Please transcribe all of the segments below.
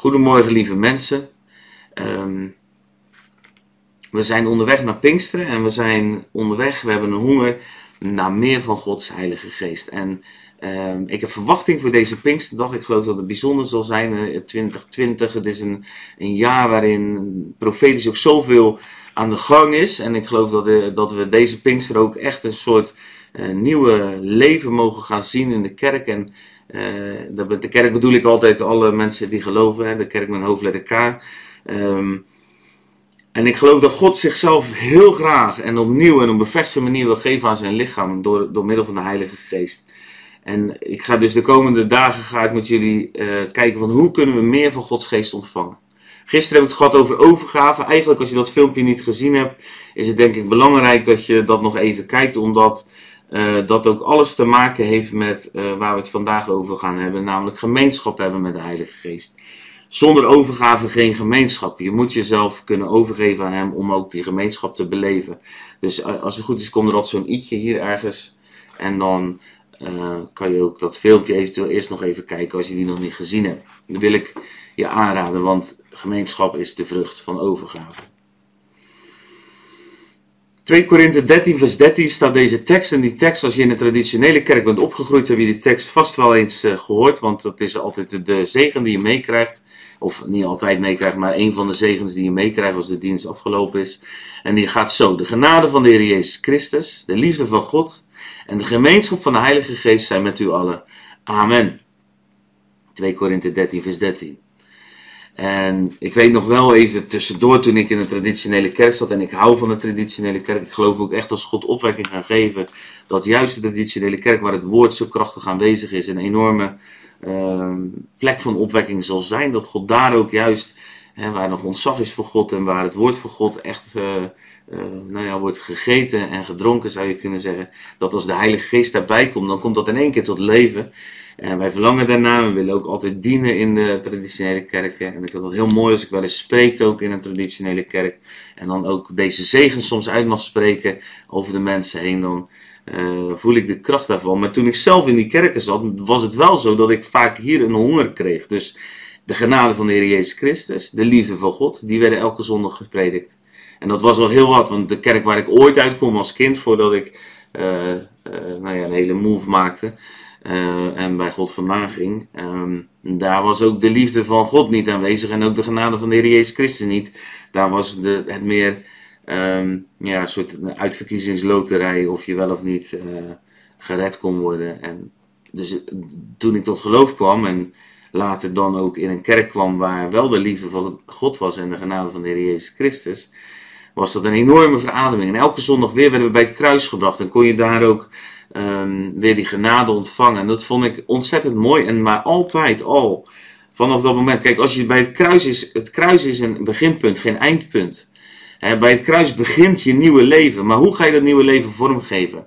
Goedemorgen, lieve mensen. Ehm, we zijn onderweg naar Pinksteren en we zijn onderweg, we hebben een honger naar meer van Gods Heilige Geest. En ehm, ik heb verwachting voor deze Pinksterdag. Ik geloof dat het bijzonder zal zijn in eh, 2020. Het is een, een jaar waarin profetisch ook zoveel aan de gang is. En ik geloof dat, eh, dat we deze Pinkster ook echt een soort uh, nieuwe leven mogen gaan zien in de kerk. En uh, de kerk bedoel ik altijd alle mensen die geloven. De kerk met hoofdletter K. Um, en ik geloof dat God zichzelf heel graag en opnieuw en op een bevestigde manier wil geven aan zijn lichaam door, door middel van de Heilige Geest. En ik ga dus de komende dagen ga ik met jullie uh, kijken van hoe kunnen we meer van Gods Geest ontvangen. Gisteren heb ik het gehad over overgave. Eigenlijk als je dat filmpje niet gezien hebt, is het denk ik belangrijk dat je dat nog even kijkt, omdat uh, dat ook alles te maken heeft met uh, waar we het vandaag over gaan hebben, namelijk gemeenschap hebben met de Heilige Geest. Zonder overgave geen gemeenschap. Je moet jezelf kunnen overgeven aan Hem om ook die gemeenschap te beleven. Dus als het goed is, komt er altijd zo'n i'tje hier ergens. En dan kan je ook dat filmpje eventueel eerst nog even kijken als je die nog niet gezien hebt. Dat wil ik je aanraden, want gemeenschap is de vrucht van overgave. 2 Korinthe 13, vers 13 staat deze tekst. En die tekst, als je in de traditionele kerk bent opgegroeid, heb je die tekst vast wel eens uh, gehoord. Want dat is altijd de, de zegen die je meekrijgt. Of niet altijd meekrijgt, maar een van de zegens die je meekrijgt als de dienst afgelopen is. En die gaat zo. De genade van de Heer Jezus Christus, de liefde van God en de gemeenschap van de Heilige Geest zijn met u allen. Amen. 2 Korinthe 13, vers 13. En ik weet nog wel even tussendoor toen ik in de traditionele kerk zat. En ik hou van de traditionele kerk. Ik geloof ook echt als God opwekking gaat geven. Dat juist de traditionele kerk waar het woord zo krachtig aanwezig is. Een enorme uh, plek van opwekking zal zijn. Dat God daar ook juist, hè, waar nog ontzag is voor God. En waar het woord van God echt uh, nou ja, wordt gegeten en gedronken zou je kunnen zeggen. Dat als de Heilige Geest daarbij komt, dan komt dat in één keer tot leven. En wij verlangen daarna, we willen ook altijd dienen in de traditionele kerken. En ik vind dat heel mooi als ik wel eens spreek ook in een traditionele kerk. En dan ook deze zegen soms uit mag spreken over de mensen heen. Dan uh, voel ik de kracht daarvan. Maar toen ik zelf in die kerken zat, was het wel zo dat ik vaak hier een honger kreeg. Dus de genade van de Heer Jezus Christus, de liefde van God, die werden elke zondag gepredikt. En dat was wel heel wat, want de kerk waar ik ooit uitkom als kind, voordat ik uh, uh, nou ja, een hele move maakte, uh, en bij God vandaan ging. Um, daar was ook de liefde van God niet aanwezig en ook de genade van de Heer Jezus Christus niet. Daar was het meer um, ja, een soort uitverkiezingsloterij of je wel of niet uh, gered kon worden. En dus toen ik tot geloof kwam en later dan ook in een kerk kwam waar wel de liefde van God was en de genade van de Heer Jezus Christus, was dat een enorme verademing. En elke zondag weer werden we bij het kruis gebracht en kon je daar ook um, weer die genade ontvangen. En dat vond ik ontzettend mooi. En maar altijd al, vanaf dat moment. Kijk, als je bij het kruis is, het kruis is een beginpunt, geen eindpunt. Bij het kruis begint je nieuwe leven. Maar hoe ga je dat nieuwe leven vormgeven?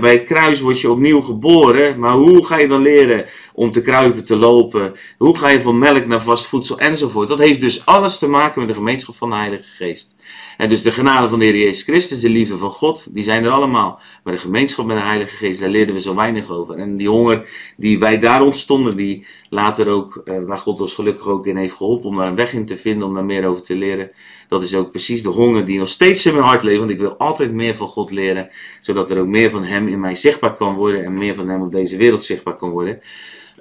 Bij het kruis word je opnieuw geboren. Maar hoe ga je dan leren om te kruipen, te lopen? Hoe ga je van melk naar vast voedsel enzovoort? Dat heeft dus alles te maken met de gemeenschap van de Heilige Geest. En dus de genade van de Heer Jezus Christus, de liefde van God, die zijn er allemaal. Maar de gemeenschap met de Heilige Geest, daar leerden we zo weinig over. En die honger die wij daar ontstonden, die later ook, uh, waar God ons gelukkig ook in heeft geholpen om daar een weg in te vinden, om daar meer over te leren. Dat is ook precies de honger die nog steeds in mijn hart leeft. Want ik wil altijd meer van God leren, zodat er ook meer van Hem in mij zichtbaar kan worden en meer van Hem op deze wereld zichtbaar kan worden.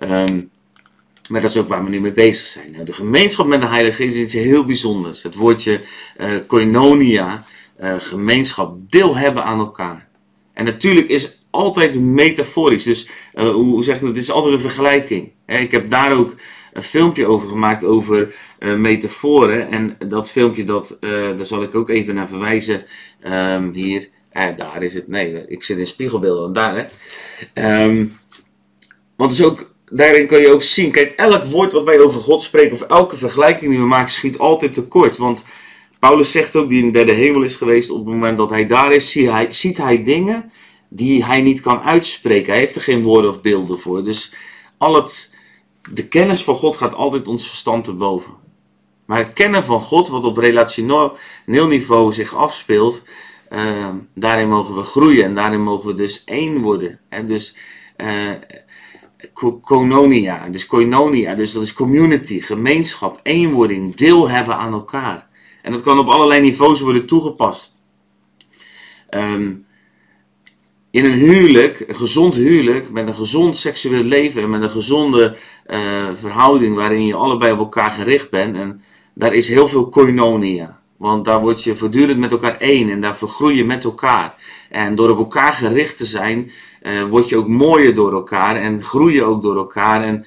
Um, maar dat is ook waar we nu mee bezig zijn. Nou, de gemeenschap met de Heilige Geest is iets heel bijzonders. Het woordje uh, koinonia, uh, gemeenschap, deel hebben aan elkaar. En natuurlijk is altijd metaforisch. Dus uh, hoe zeg je dat? Het is altijd een vergelijking. Ik heb daar ook een filmpje over gemaakt over metaforen. En dat filmpje, dat, daar zal ik ook even naar verwijzen. Um, hier. Eh, daar is het. Nee, ik zit in spiegelbeelden. Daar, hè. Um, want is ook daarin kan je ook zien, kijk, elk woord wat wij over God spreken, of elke vergelijking die we maken, schiet altijd tekort. Want Paulus zegt ook, die in de derde hemel is geweest, op het moment dat hij daar is, ziet hij, ziet hij dingen die hij niet kan uitspreken. Hij heeft er geen woorden of beelden voor. Dus al het, de kennis van God gaat altijd ons verstand te boven. Maar het kennen van God, wat op relationeel niveau zich afspeelt, uh, daarin mogen we groeien en daarin mogen we dus één worden. En dus uh, koinonia, dus koinonia, dus dat is community, gemeenschap, eenwording, deel hebben aan elkaar. En dat kan op allerlei niveaus worden toegepast. Ehm, in een huwelijk, een gezond huwelijk, met een gezond seksueel leven en met een gezonde uh, verhouding waarin je allebei op elkaar gericht bent, en daar is heel veel koinonia. Want daar word je voortdurend met elkaar één en daar vergroei je met elkaar. En door op elkaar gericht te zijn, uh, word je ook mooier door elkaar en groei je ook door elkaar. En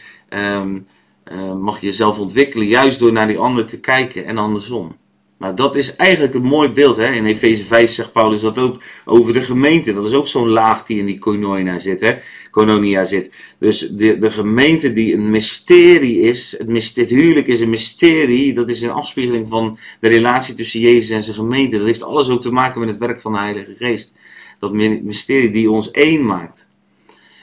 um, uh, mag je jezelf ontwikkelen, juist door naar die ander te kijken en andersom. Nou, dat is eigenlijk een mooi beeld. Hè? In Efeze 5 zegt Paulus dat ook over de gemeente. Dat is ook zo'n laag die in die koinonia zit. Hè? Koinonia zit. Dus de, de gemeente die een mysterie is. Het, dit huwelijk is een mysterie. Dat is een afspiegeling van de relatie tussen Jezus en zijn gemeente. Dat heeft alles ook te maken met het werk van de Heilige Geest. Dat mysterie die ons één maakt.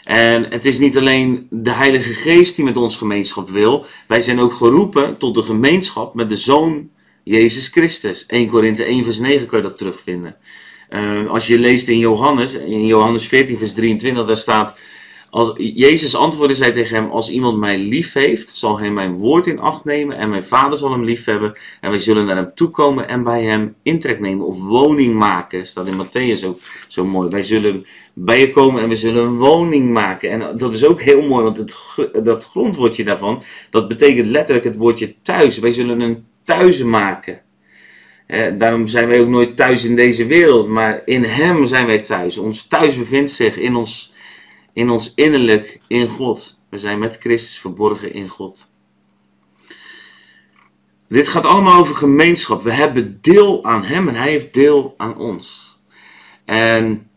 En het is niet alleen de Heilige Geest die met ons gemeenschap wil. Wij zijn ook geroepen tot de gemeenschap met de Zoon Jezus Christus. 1 Korinthe 1 vers 9 kun je dat terugvinden. Uh, als je leest in Johannes, in Johannes 14 vers 23, daar staat... Als, Jezus antwoordde zij tegen hem, als iemand mij lief heeft, zal hij mijn woord in acht nemen en mijn vader zal hem lief hebben. En wij zullen naar hem toekomen en bij hem intrek nemen of woning maken. Staat in Matthäus ook zo mooi. Wij zullen bij je komen en we zullen een woning maken. En dat is ook heel mooi, want het, dat grondwoordje daarvan, dat betekent letterlijk het woordje thuis. Wij zullen een thuis maken. daarom zijn wij ook nooit thuis in deze wereld, maar in Hem zijn wij thuis. Ons thuis bevindt zich in ons, in ons innerlijk, in God. We zijn met Christus verborgen in God. Dit gaat allemaal over gemeenschap. We hebben deel aan Hem en Hij heeft deel aan ons. En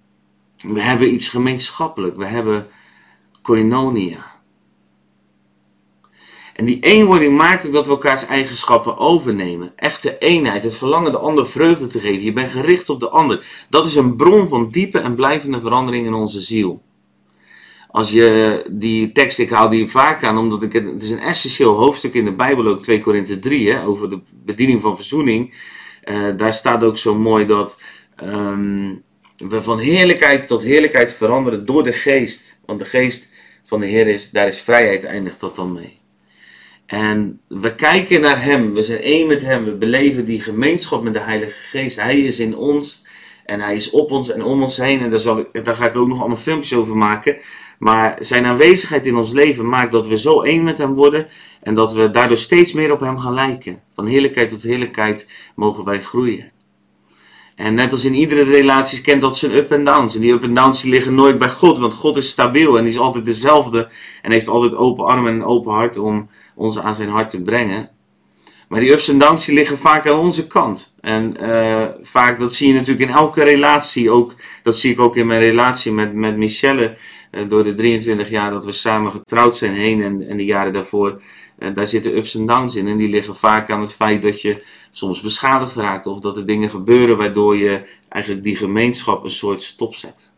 we hebben iets gemeenschappelijk. We hebben koinonia. En die eenwording maakt ook dat we elkaars eigenschappen overnemen. Echte eenheid, het verlangen de ander vreugde te geven. Je bent gericht op de ander. Dat is een bron van diepe en blijvende verandering in onze ziel. Als je die tekst, ik haal die vaak aan, omdat ik het, het is een essentieel hoofdstuk in de Bijbel, ook 2 Korinthe 3, hè, over de bediening van verzoening. Uh, daar staat ook zo mooi dat um, we van heerlijkheid tot heerlijkheid veranderen door de geest. Want de geest van de Heer is, daar is vrijheid, eindigt dat dan mee. En we kijken naar Hem, we zijn één met Hem, we beleven die gemeenschap met de Heilige Geest. Hij is in ons en Hij is op ons en om ons heen. En daar, zal ik, daar ga ik ook nog allemaal filmpjes over maken. Maar zijn aanwezigheid in ons leven maakt dat we zo één met Hem worden en dat we daardoor steeds meer op Hem gaan lijken. Van heerlijkheid tot heerlijkheid mogen wij groeien. En net als in iedere relatie kent dat zijn up en downs. En die up en downs liggen nooit bij God, want God is stabiel en die is altijd dezelfde. En heeft altijd open armen en open hart om ons aan zijn hart te brengen. Maar die ups en downs die liggen vaak aan onze kant. En uh, vaak, dat zie je natuurlijk in elke relatie. Ook, dat zie ik ook in mijn relatie met, met Michelle. Uh, door de 23 jaar dat we samen getrouwd zijn heen en, en de jaren daarvoor. Uh, daar zitten ups en downs in. En die liggen vaak aan het feit dat je soms beschadigd raakt. Of dat er dingen gebeuren waardoor je eigenlijk die gemeenschap een soort stop zet.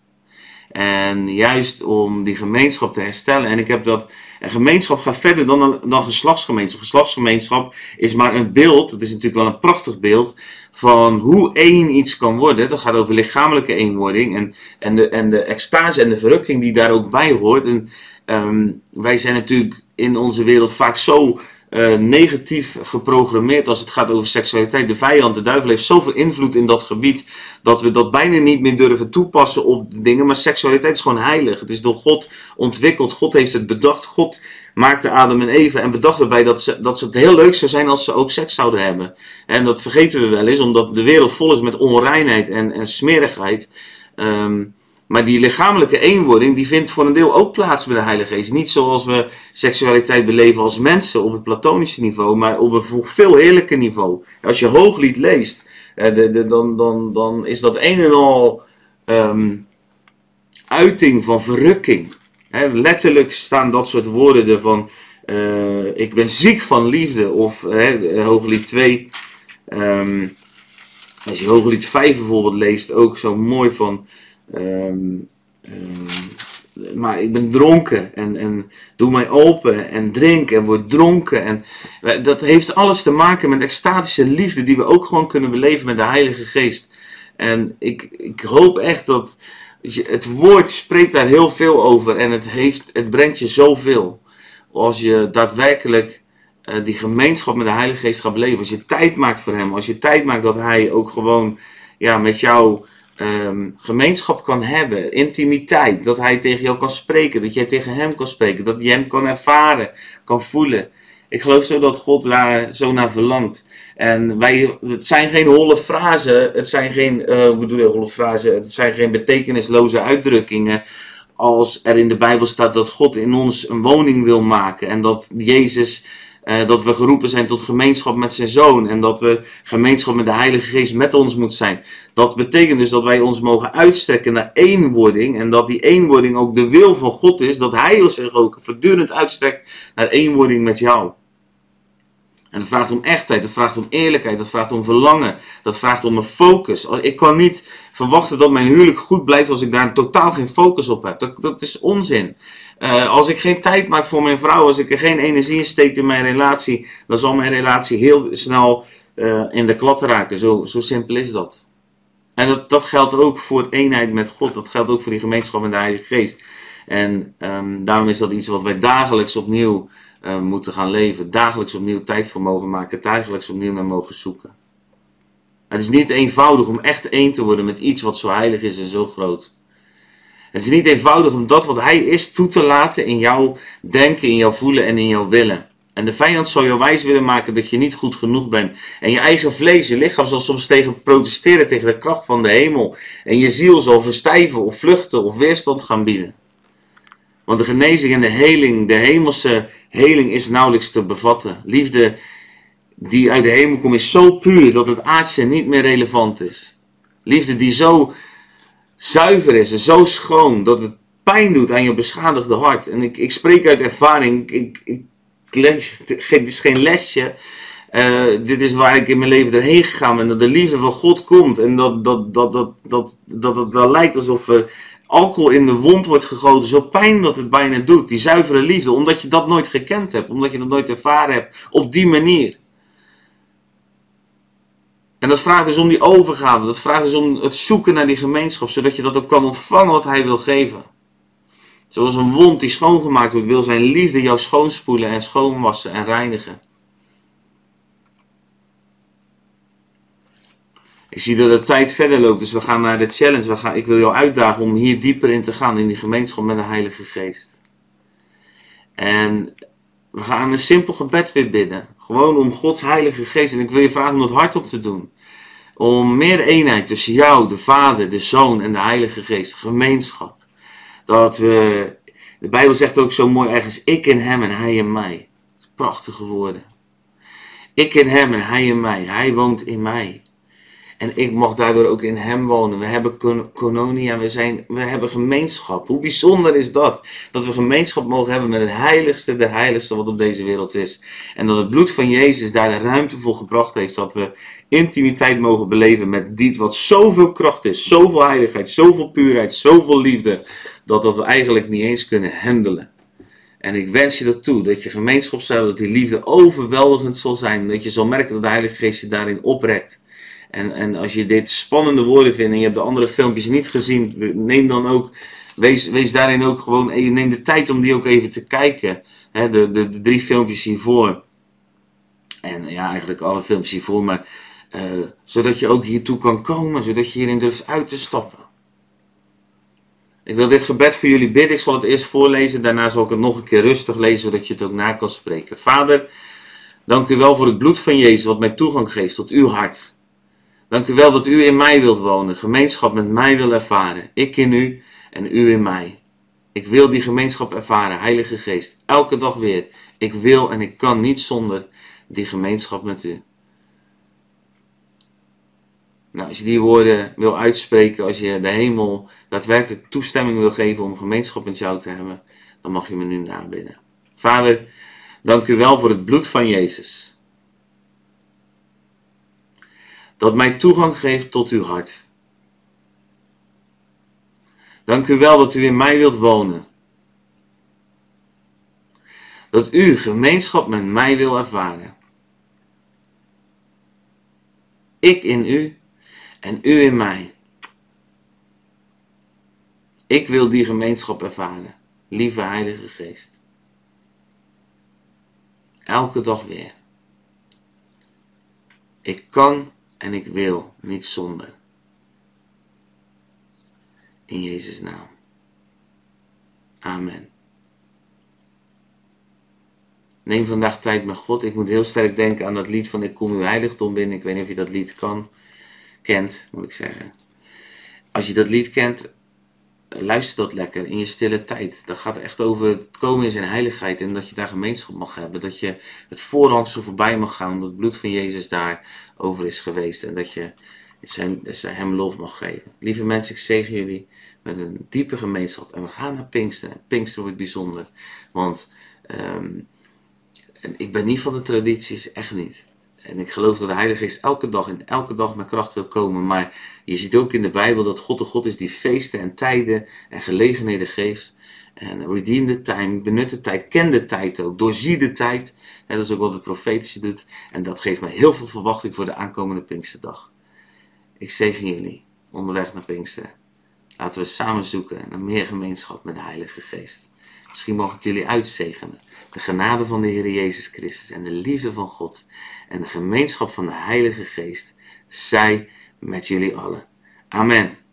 En juist om die gemeenschap te herstellen. En ik heb dat. En gemeenschap gaat verder dan, dan geslachtsgemeenschap. Geslachtsgemeenschap is maar een beeld. Het is natuurlijk wel een prachtig beeld. Van hoe één iets kan worden. Dat gaat over lichamelijke eenwording. En, en, de, en de extase en de verrukking die daar ook bij hoort. En um, wij zijn natuurlijk in onze wereld vaak zo uh, negatief geprogrammeerd als het gaat over seksualiteit. De vijand, de duivel, heeft zoveel invloed in dat gebied dat we dat bijna niet meer durven toepassen op dingen. Maar seksualiteit is gewoon heilig. Het is door God ontwikkeld. God heeft het bedacht. God maakte Adam en Eva en bedacht erbij dat, ze, dat het heel leuk zou zijn als ze ook seks zouden hebben. En dat vergeten we wel eens, omdat de wereld vol is met onreinheid en, en smerigheid. Um, maar die lichamelijke eenwording, die vindt voor een deel ook plaats bij de Heilige Geest. Niet zoals we seksualiteit beleven als mensen op het platonische niveau, maar op een veel heerlijker niveau. Als je hooglied leest, eh, dan, dan, dan is dat een en al um, uiting van verrukking. Letterlijk staan dat soort woorden ervan. Uh, ik ben ziek van liefde. Of hooglied 2. Um, ehm, als je hooglied 5 bijvoorbeeld leest, ook zo mooi van. Um, maar ik ben dronken en, en doe mij open en drink en word dronken. En dat heeft alles te maken met extatische liefde die we ook gewoon kunnen beleven met de Heilige Geest. En ik, ik hoop echt dat het woord spreekt daar heel veel over en het, heeft, het brengt je zoveel. Als je daadwerkelijk uh, die gemeenschap met de Heilige Geest gaat beleven. Als je tijd maakt voor Hem. Als je tijd maakt dat Hij ook gewoon ja, met jou um, gemeenschap kan hebben. Intimiteit. Dat Hij tegen jou kan spreken. Dat jij tegen Hem kan spreken. Dat je Hem kan ervaren. Kan voelen. Ik geloof zo dat God daar zo naar verlangt. En wij, het zijn geen holle frasen, het zijn geen, uh, bedoel je holle frasen, het zijn geen betekenisloze uitdrukkingen. Als er in de Bijbel staat dat God in ons een woning wil maken en dat Jezus, uh, dat we geroepen zijn tot gemeenschap met zijn zoon en dat we gemeenschap met de Heilige Geest met ons moet zijn. Dat betekent dus dat wij ons mogen uitstrekken naar eenwording en dat die eenwording ook de wil van God is, dat Hij zich ook voortdurend uitstrekt naar eenwording met jou. En dat vraagt om echtheid, dat vraagt om eerlijkheid, dat vraagt om verlangen, dat vraagt om een focus. Ik kan niet verwachten dat mijn huwelijk goed blijft als ik daar totaal geen focus op heb. Dat, dat is onzin. Uh, als ik geen tijd maak voor mijn vrouw, als ik er geen energie in steek in mijn relatie, dan zal mijn relatie heel snel uh, in de klad raken. Zo, zo simpel is dat. En dat, dat geldt ook voor eenheid met God. Dat geldt ook voor die gemeenschap met de Heilige Geest. En um, daarom is dat iets wat wij dagelijks opnieuw uh, moeten gaan leven. Dagelijks opnieuw tijd voor maken. Dagelijks opnieuw naar mogen zoeken. Het is niet eenvoudig om echt één te worden met iets wat zo heilig is en zo groot. Het is niet eenvoudig om dat wat hij is toe te laten in jouw denken, in jouw voelen en in jouw willen. En de vijand zal jou wijs willen maken dat je niet goed genoeg bent. En je eigen vlees, je lichaam zal soms tegen protesteren tegen de kracht van de hemel. En je ziel zal verstijven of vluchten of weerstand gaan bieden. Want de genezing en de heling, de hemelse heling is nauwelijks te bevatten. Liefde die uit de hemel komt is zo puur dat het aardse niet meer relevant is. Liefde die zo zuiver is en zo schoon dat het pijn doet aan je beschadigde hart. En ik, ik spreek uit ervaring, ik, ik, dit is geen lesje. Uh, dit is waar ik in mijn leven erheen gegaan ben. Dat de liefde van God komt. En dat, dat, dat, dat, dat, dat het wel lijkt alsof er alcohol in de wond wordt gegoten, zo pijn dat het bijna doet. Die zuivere liefde, omdat je dat nooit gekend hebt, omdat je dat nooit ervaren hebt op die manier. En dat vraagt dus om die overgave, dat vraagt dus om het zoeken naar die gemeenschap, zodat je dat ook kan ontvangen wat Hij wil geven. Zoals een wond die schoongemaakt wordt, wil Zijn liefde jou schoonspoelen en schoonwassen en reinigen. Ik zie dat de tijd verder loopt, dus we gaan naar de challenge. We gaan, ik wil jou uitdagen om hier dieper in te gaan in die gemeenschap met de Heilige Geest. En we gaan een simpel gebed weer bidden. Gewoon om Gods Heilige Geest. En ik wil je vragen om dat hardop te doen. Om meer eenheid tussen jou, de Vader, de Zoon en de Heilige Geest. Gemeenschap. Dat we. De Bijbel zegt ook zo mooi ergens: Ik in hem en hij in mij. Prachtige woorden. Ik in hem en hij in mij. Hij woont in mij. En ik mag daardoor ook in hem wonen. We hebben kononia, we, zijn, we hebben gemeenschap. Hoe bijzonder is dat? Dat we gemeenschap mogen hebben met het heiligste der heiligste wat op deze wereld is. En dat het bloed van Jezus daar de ruimte voor gebracht heeft. Dat we intimiteit mogen beleven met dit wat zoveel kracht is. Zoveel heiligheid, zoveel puurheid, zoveel liefde. Dat dat we eigenlijk niet eens kunnen handelen. En ik wens je dat toe, dat je gemeenschap zal dat die liefde overweldigend zal zijn. Dat je zal merken dat de Heilige Geest je daarin oprekt. En, en als je dit spannende woorden vindt en je hebt de andere filmpjes niet gezien, neem dan ook, wees, wees daarin ook gewoon, neem de tijd om die ook even te kijken. de, de, de drie filmpjes hiervoor. En ja, eigenlijk alle filmpjes hiervoor, maar uh, zodat je ook hiertoe kan komen, zodat je hierin durft uit te stappen. Ik wil dit gebed voor jullie bidden. Ik zal het eerst voorlezen, daarna zal ik het nog een keer rustig lezen, zodat je het ook na kan spreken. Vader, dank u wel voor het bloed van Jezus, wat mij toegang geeft tot uw hart. Dank u wel dat u in mij wilt wonen, gemeenschap met mij wil ervaren. Ik in u en u in mij. Ik wil die gemeenschap ervaren, Heilige Geest, elke dag weer. Ik wil en ik kan niet zonder die gemeenschap met u. Nou, als je die woorden wil uitspreken, als je de hemel daadwerkelijk toestemming wil geven om gemeenschap met jou te hebben, dan mag je me nu nabidden. Vader, dank u wel voor het bloed van Jezus dat mij toegang geeft tot uw hart. Dank u wel dat u in mij wilt wonen. Dat u gemeenschap met mij wil ervaren. Ik in u en u in mij. Ik wil die gemeenschap ervaren. Lieve Heilige Geest. Elke dag weer. Ik kan en ik wil niet zonder. In Jezus' naam. Amen. Neem vandaag tijd met God. Ik moet heel sterk denken aan dat lied van Ik kom uw heiligdom binnen. Ik weet niet of je dat lied kan, kent, moet ik zeggen. Als je dat lied kent, luister dat lekker in je stille tijd. Dat gaat echt over het komen in zijn heiligheid en dat je daar gemeenschap mag hebben. Dat je het voorrang zo voorbij mag gaan, omdat het bloed van Jezus daar over is geweest. En dat je zijn, hem lof mag geven. Lieve mensen, ik zegen jullie met een diepe gemeenschap. En we gaan naar Pinkster. Pinkster wordt bijzonder. Want um, ik ben niet van de tradities, echt niet. En ik geloof dat de Heilige Geest elke dag en elke dag met kracht wil komen. Maar je ziet ook in de Bijbel dat God de God is die feesten en tijden en gelegenheden geeft. En redeem the time, benut de tijd, ken de tijd ook, doorzie de tijd. Dat is ook wat de profetische doet. En dat geeft me heel veel verwachting voor de aankomende Pinksterdag. Ik zegen jullie onderweg naar Pinkster. Laten we samen zoeken naar meer gemeenschap met de Heilige Geest. Misschien mag ik jullie uitzegenen. De genade van de Heer Jezus Christus en de liefde van God en de gemeenschap van de Heilige Geest zij met jullie allen. Amen.